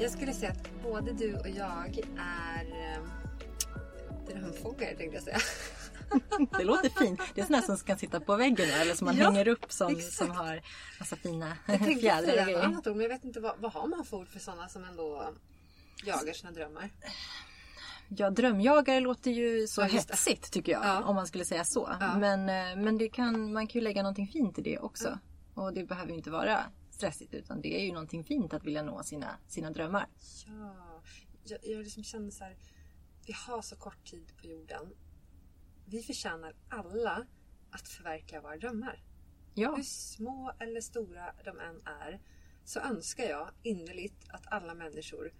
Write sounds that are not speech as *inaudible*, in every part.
Jag skulle säga att både du och jag är eh, drömfågare tänkte jag säga. *laughs* Det låter fint. Det är sådana som kan sitta på väggen eller som man Ja, hänger upp som, exakt. som har massa fina fjädrar och grejer. annat ord men jag vet inte vad, vad har man för ord för sådana som ändå jagar sina drömmar? Ja, drömjagare låter ju så Ja, hetsigt tycker jag. Ja. Om man skulle säga så. Ja. Men, eh, men det kan, man kan ju lägga någonting fint i det också. Och det behöver ju inte vara stressigt utan det är ju någonting fint att vilja nå sina, sina drömmar. Ja, jag, jag liksom känner så här. Vi har så kort tid på jorden. Vi förtjänar alla att förverkliga våra drömmar. Ja, Hur små eller stora de än är så önskar jag innerligt att alla människor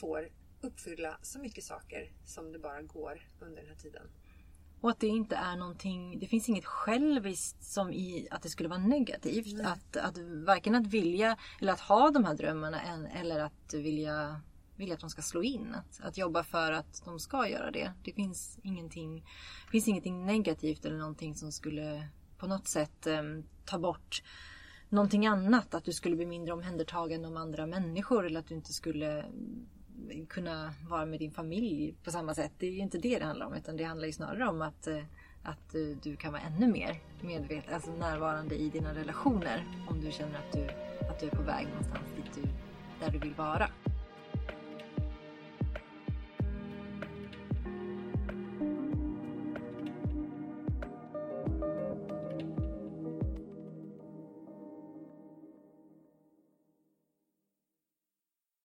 får uppfylla så mycket saker som det bara går under den här tiden. Och att det inte är någonting, det finns inget själviskt som i att det skulle vara negativt. Att, att varken att vilja eller att ha de här drömmarna eller att vilja, vilja att de ska slå in. Att, att jobba för att de ska göra det. Det finns ingenting, finns ingenting negativt eller någonting som skulle på något sätt em, ta bort någonting annat. Att du skulle bli mindre omhändertagen om andra människor eller att du inte skulle kunna vara med din familj på samma sätt. Det är ju inte det det handlar om utan det handlar ju snarare om att, eh, att eh, du kan vara ännu mer medveten, alltså närvarande i dina relationer om du känner att du, att du är på väg någonstans dit du, där du vill vara.